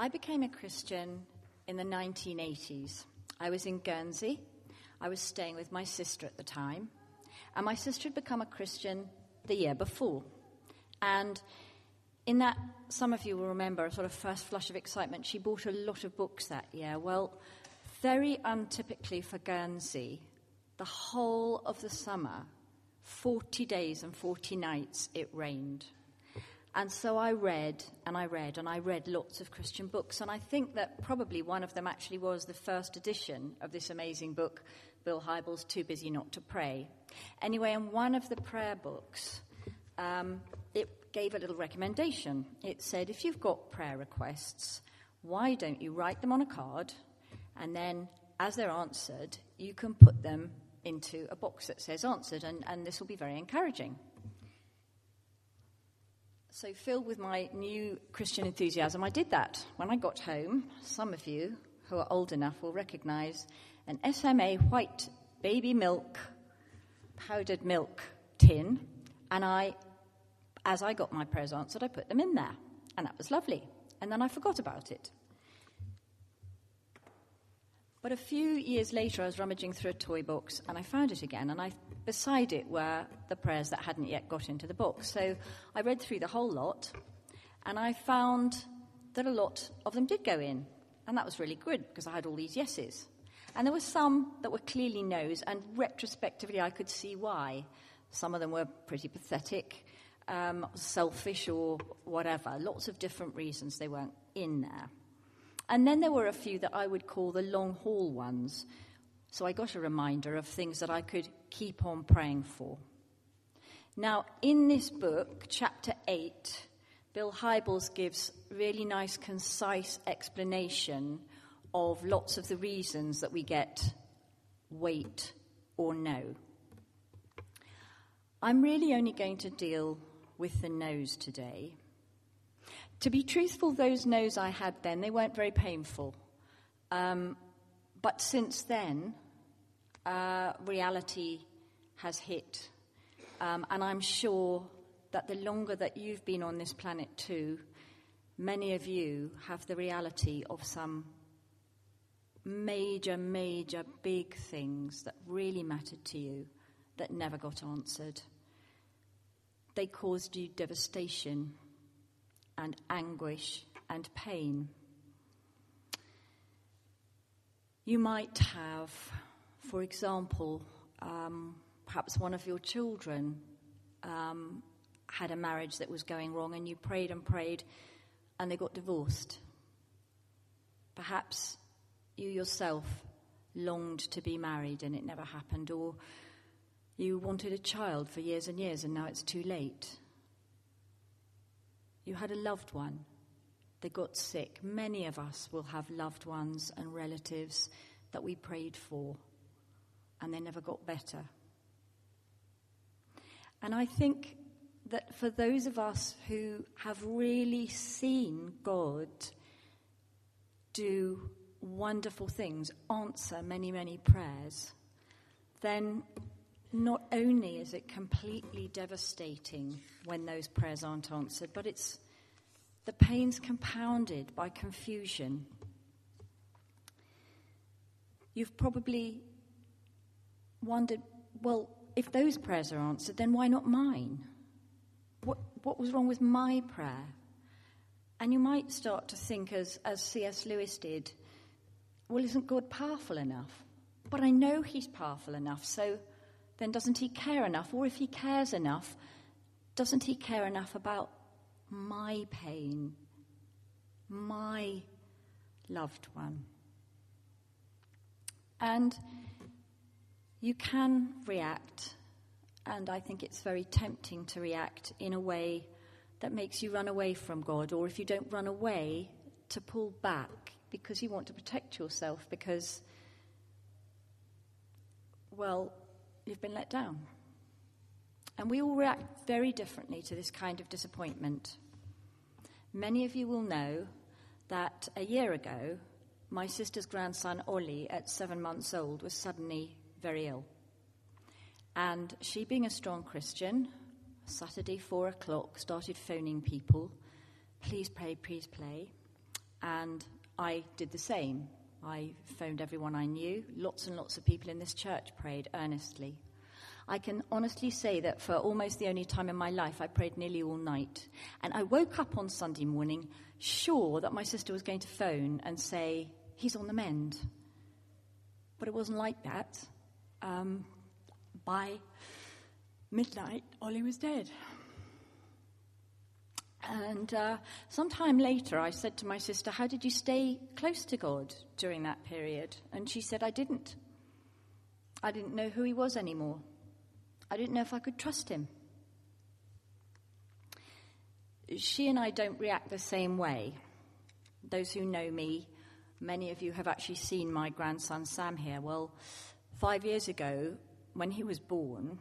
I became a Christian in the 1980s. I was in Guernsey. I was staying with my sister at the time. And my sister had become a Christian the year before. And in that, some of you will remember a sort of first flush of excitement. She bought a lot of books that year. Well, very untypically for Guernsey, the whole of the summer, 40 days and 40 nights, it rained. And so I read and I read and I read lots of Christian books. And I think that probably one of them actually was the first edition of this amazing book, Bill Hybels' Too Busy Not to Pray. Anyway, in one of the prayer books, um, it gave a little recommendation. It said, if you've got prayer requests, why don't you write them on a card and then, as they're answered, you can put them into a box that says answered, and, and this will be very encouraging. So, filled with my new Christian enthusiasm, I did that. When I got home, some of you who are old enough will recognize an SMA white baby milk, powdered milk tin, and I, as I got my prayers answered, I put them in there, and that was lovely. And then I forgot about it. But a few years later, I was rummaging through a toy box and I found it again, and I, beside it were the prayers that hadn't yet got into the box. So I read through the whole lot, and I found that a lot of them did go in, and that was really good because I had all these yeses. And there were some that were clearly no's, and retrospectively, I could see why. Some of them were pretty pathetic, um, selfish, or whatever. Lots of different reasons they weren't in there. And then there were a few that I would call the long haul ones. So I got a reminder of things that I could keep on praying for. Now, in this book, chapter 8, Bill Hybels gives really nice, concise explanation of lots of the reasons that we get wait or no. I'm really only going to deal with the no's today to be truthful, those no's I had then, they weren't very painful. Um, but since then, uh, reality has hit. Um, and I'm sure that the longer that you've been on this planet too, many of you have the reality of some major, major big things that really mattered to you that never got answered. They caused you devastation and anguish and pain. You might have, for example, um, perhaps one of your children um, had a marriage that was going wrong and you prayed and prayed and they got divorced. Perhaps you yourself longed to be married and it never happened, or you wanted a child for years and years and now it's too late. You had a loved one that got sick. Many of us will have loved ones and relatives that we prayed for and they never got better. And I think that for those of us who have really seen God do wonderful things, answer many, many prayers, then not only is it completely devastating when those prayers aren't answered, but it's the pain's compounded by confusion. You've probably wondered, well, if those prayers are answered, then why not mine? What, what was wrong with my prayer? And you might start to think, as, as C.S. Lewis did, well, isn't God powerful enough? But I know He's powerful enough, so then doesn't he care enough? Or if he cares enough, doesn't he care enough about my pain, my loved one? And you can react, and I think it's very tempting to react in a way that makes you run away from God, or if you don't run away, to pull back because you want to protect yourself because, well, you've been let down. And we all react very differently to this kind of disappointment. Many of you will know that a year ago, my sister's grandson, Ollie, at seven months old, was suddenly very ill. And she, being a strong Christian, Saturday, four o'clock, started phoning people, please pray, please pray. And I did the same. I phoned everyone I knew. Lots and lots of people in this church prayed earnestly. I can honestly say that for almost the only time in my life, I prayed nearly all night. And I woke up on Sunday morning sure that my sister was going to phone and say, He's on the mend. But it wasn't like that. Um, by midnight, Ollie was dead. And uh, sometime later, I said to my sister, How did you stay close to God during that period? And she said, I didn't. I didn't know who he was anymore. I didn't know if I could trust him. She and I don't react the same way. Those who know me, many of you have actually seen my grandson Sam here. Well, five years ago, when he was born,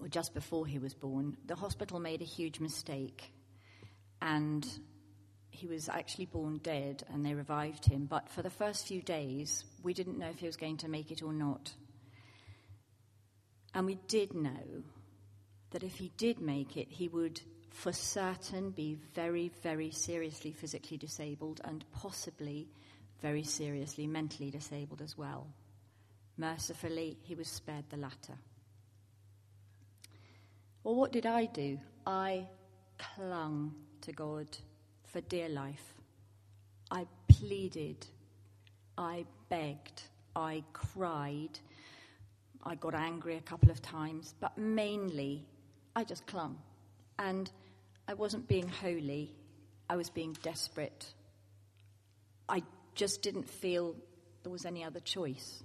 or just before he was born, the hospital made a huge mistake. And he was actually born dead, and they revived him. But for the first few days, we didn't know if he was going to make it or not. And we did know that if he did make it, he would for certain be very, very seriously physically disabled and possibly very seriously mentally disabled as well. Mercifully, he was spared the latter. Well, what did I do? I clung to God for dear life. I pleaded, I begged, I cried, I got angry a couple of times, but mainly I just clung. And I wasn't being holy, I was being desperate. I just didn't feel there was any other choice.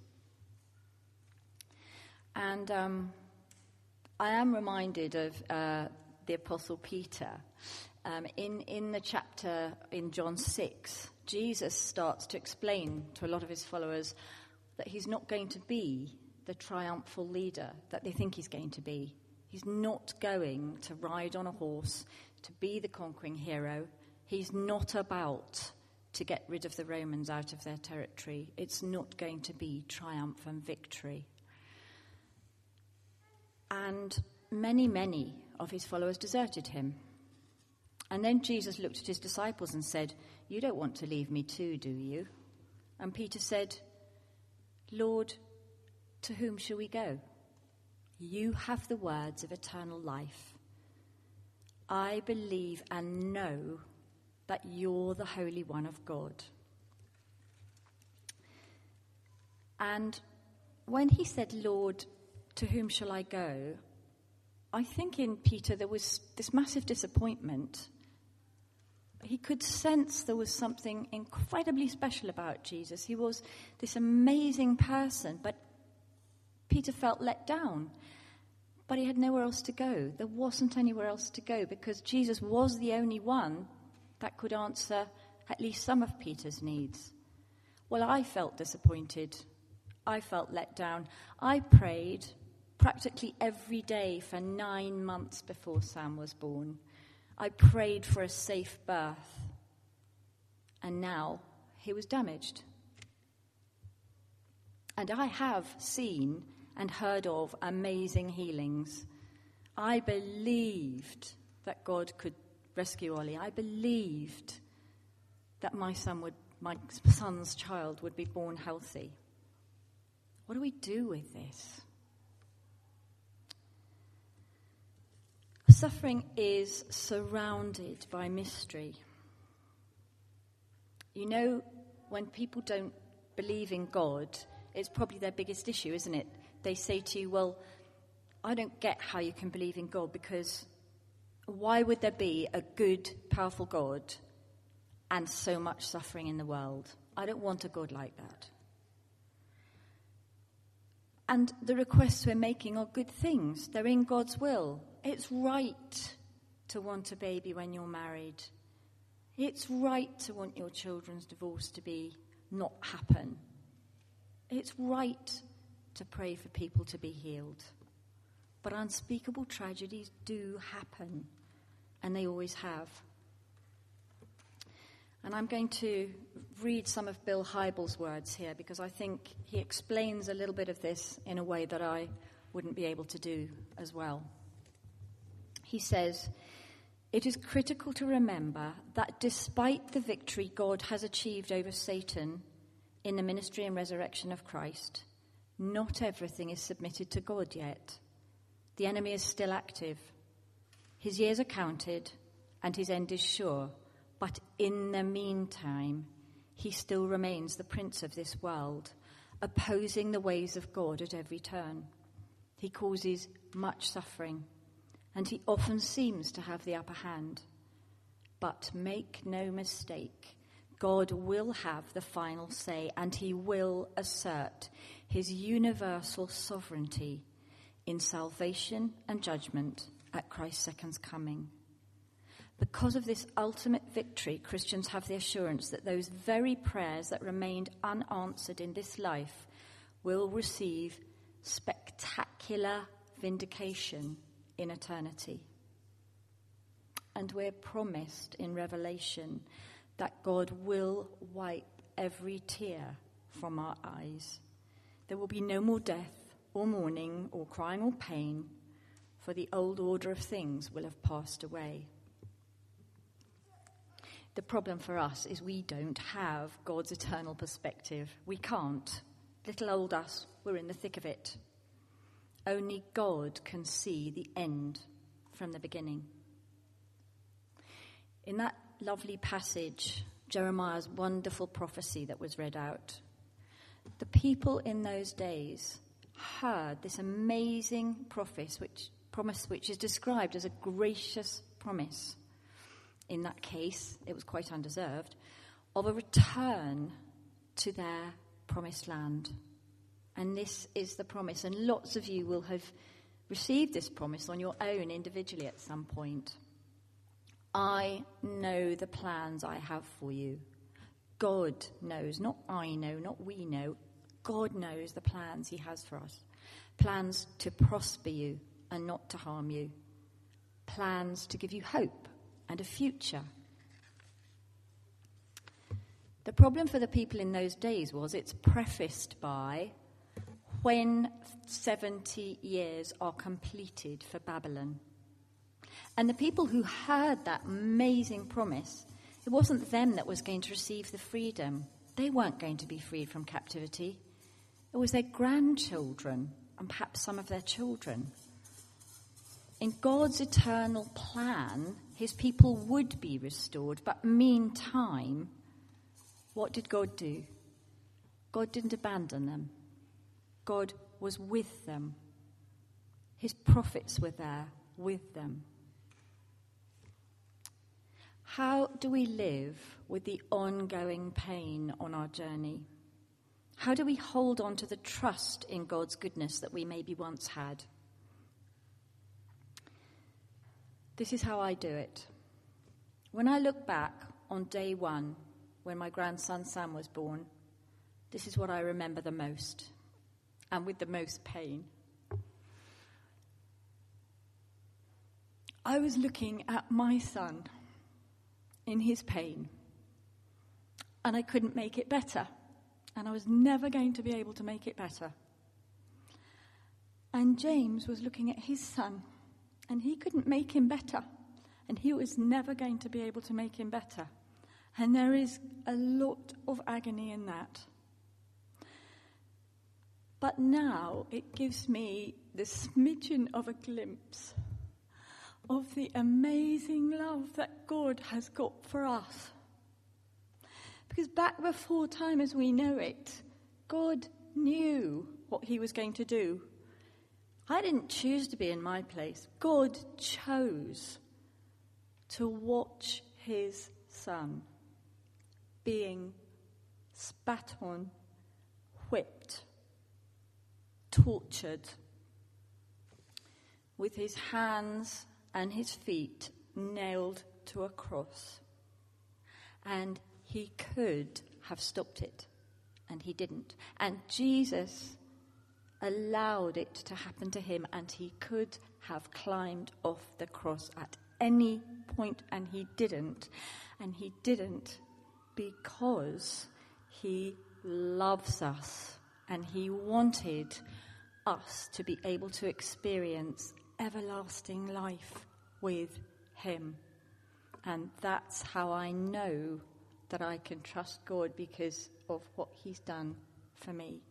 And um, I am reminded of uh, the Apostle Peter. Um, in, in the chapter in John 6, Jesus starts to explain to a lot of his followers that he's not going to be the triumphal leader that they think he's going to be. He's not going to ride on a horse to be the conquering hero. He's not about to get rid of the Romans out of their territory. It's not going to be triumph and victory. And many, many of his followers deserted him. And then Jesus looked at his disciples and said, You don't want to leave me too, do you? And Peter said, Lord, to whom shall we go? You have the words of eternal life. I believe and know that you're the Holy One of God. And when he said, Lord, to whom shall I go? I think in Peter there was this massive disappointment. He could sense there was something incredibly special about Jesus. He was this amazing person, but Peter felt let down, but he had nowhere else to go. There wasn't anywhere else to go because Jesus was the only one that could answer at least some of Peter's needs. Well, I felt disappointed. I felt let down. I prayed practically every day for nine months before Sam was born. I prayed for a safe birth. And now he was damaged. And I have seen and heard of amazing healings. I believed that God could rescue Ollie. I believed that my son would, my son's child would be born healthy. What do we do with this? Suffering is surrounded by mystery. You know, when people don't believe in God, it's probably their biggest issue, isn't it? they say to you, Well, I don't get how you can believe in God because why would there be a good, powerful God and so much suffering in the world? I don't want a God like that. And the requests we're making are good things, they're in God's will. It's right to want a baby when you're married. It's right to want your children's divorce to be not happen. It's right to pray for people to be healed. But unspeakable tragedies do happen, and they always have. And I'm going to read some of Bill Hybels' words here because I think he explains a little bit of this in a way that I wouldn't be able to do as well. He says, It is critical to remember that despite the victory God has achieved over Satan in the ministry and resurrection of Christ, not everything is submitted to God yet. The enemy is still active. His years are counted and his end is sure. But in the meantime, he still remains the prince of this world, opposing the ways of God at every turn. He causes much suffering, and he often seems to have the upper hand. But make no mistake, God will have the final say, and he will assert his universal sovereignty in salvation and judgment at Christ's second coming. Because of this ultimate victory, Christians have the assurance that those very prayers that remained unanswered in this life will receive spectacular vindication in eternity. And we're promised in Revelation that God will wipe every tear from our eyes. There will be no more death or mourning or crying or pain, for the old order of things will have passed away. The problem for us is we don't have God's eternal perspective. We can't. Little old us, we're in the thick of it. Only God can see the end from the beginning. In that lovely passage, Jeremiah's wonderful prophecy that was read out, the people in those days heard this amazing promise which, promise which is described as a gracious promise in that case, it was quite undeserved, of a return to their promised land. And this is the promise. And lots of you will have received this promise on your own individually at some point. I know the plans I have for you. God knows, not I know, not we know. God knows the plans He has for us. Plans to prosper you and not to harm you. Plans to give you hope and a future. The problem for the people in those days was it's prefaced by when 70 years are completed for Babylon. And the people who heard that amazing promise, it wasn't them that was going to receive the freedom. They weren't going to be freed from captivity. It was their grandchildren and perhaps some of their children. In God's eternal plan, his people would be restored, but meantime, what did God do? God didn't abandon them. God was with them. His prophets were there with them. How do we live with the ongoing pain on our journey? How do we hold on to the trust in God's goodness that we maybe once had? This is how I do it. When I look back on day one, when my grandson Sam was born, this is what I remember the most and with the most pain. I was looking at my son in his pain, and I couldn't make it better, and I was never going to be able to make it better. And James was looking at his son and he couldn't make him better. And he was never going to be able to make him better. And there is a lot of agony in that. But now it gives me the smidgen of a glimpse of the amazing love that God has got for us. Because back before time as we know it, God knew what he was going to do I didn't choose to be in my place. God chose to watch his son being spat on, tortured, with his hands and his feet nailed to a cross. And he could have stopped it, and he didn't. And Jesus allowed it to happen to him, and he could have climbed off the cross at any point, and he didn't. And he didn't because he loves us and he wanted us to be able to experience everlasting life with him. And that's how I know that I can trust God because of what He's done for me.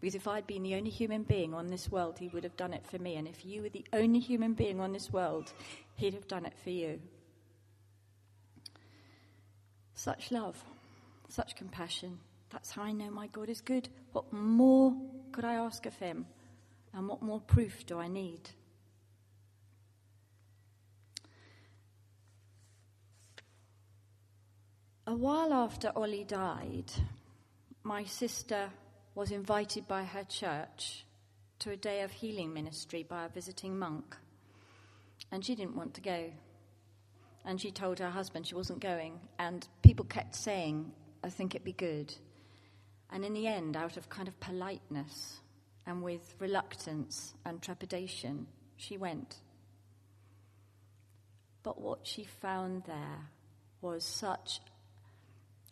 Because if I'd been the only human being on this world, He would have done it for me. And if you were the only human being on this world, He'd have done it for you. Such love, such compassion. That's how I know my God is good. What more could I ask of Him? And what more proof do I need? A while after Ollie died, my sister was invited by her church to a day of healing ministry by a visiting monk. And she didn't want to go. And she told her husband she wasn't going. And people kept saying, I think it'd be good. And in the end, out of kind of politeness and with reluctance and trepidation, she went. But what she found there was such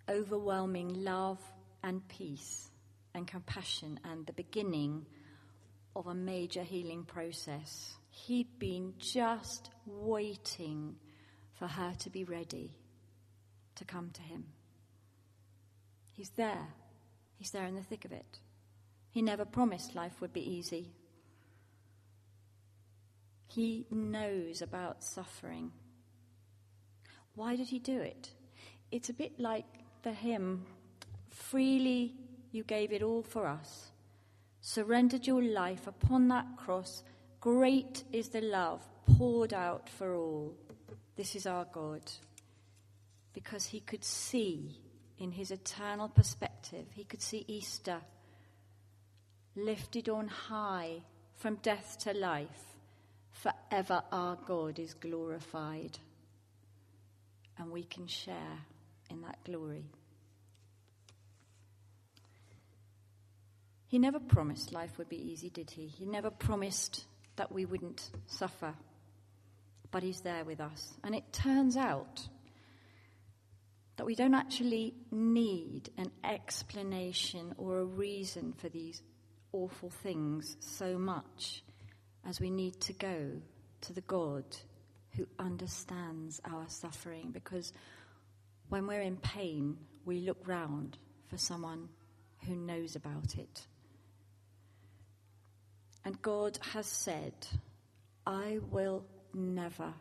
overwhelming love and peace and compassion and the beginning of a major healing process. He'd been just waiting for her to be ready to come to him. He's there. He's there in the thick of it. He never promised life would be easy. He knows about suffering. Why did he do it? It's a bit like the hymn, Freely you gave it all for us, surrendered your life upon that cross. Great is the love poured out for all. This is our God. Because he could see in his eternal perspective, he could see Easter lifted on high from death to life. Forever our God is glorified. And we can share in that glory. He never promised life would be easy, did he? He never promised that we wouldn't suffer. But he's there with us. And it turns out that we don't actually need an explanation or a reason for these awful things so much as we need to go to the God who understands our suffering because when we're in pain, we look round for someone who knows about it. And God has said, I will never,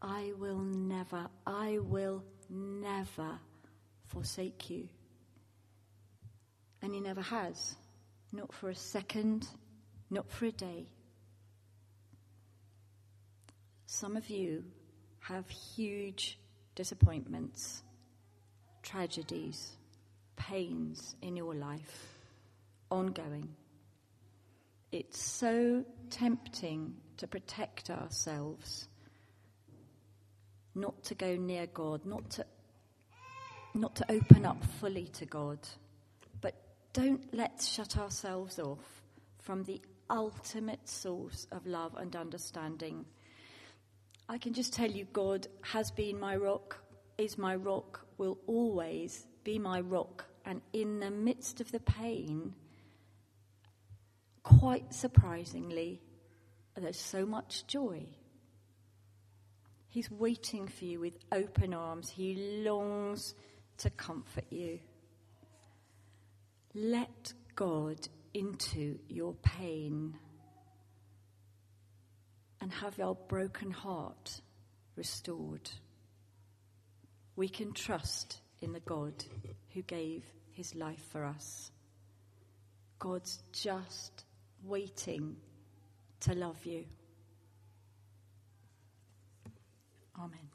I will never, I will never forsake you. And He never has, not for a second, not for a day. Some of you have huge disappointments tragedies, pains in your life, ongoing. It's so tempting to protect ourselves, not to go near God, not to, not to open up fully to God. Don't let's shut ourselves off from the ultimate source of love and understanding. I can just tell you, God has been my rock, is my rock, will always be my rock. And in the midst of the pain, quite surprisingly, there's so much joy. He's waiting for you with open arms. He longs to comfort you. Let God into your pain and have your broken heart restored we can trust in the God who gave his life for us. God's just waiting to love you. Amen.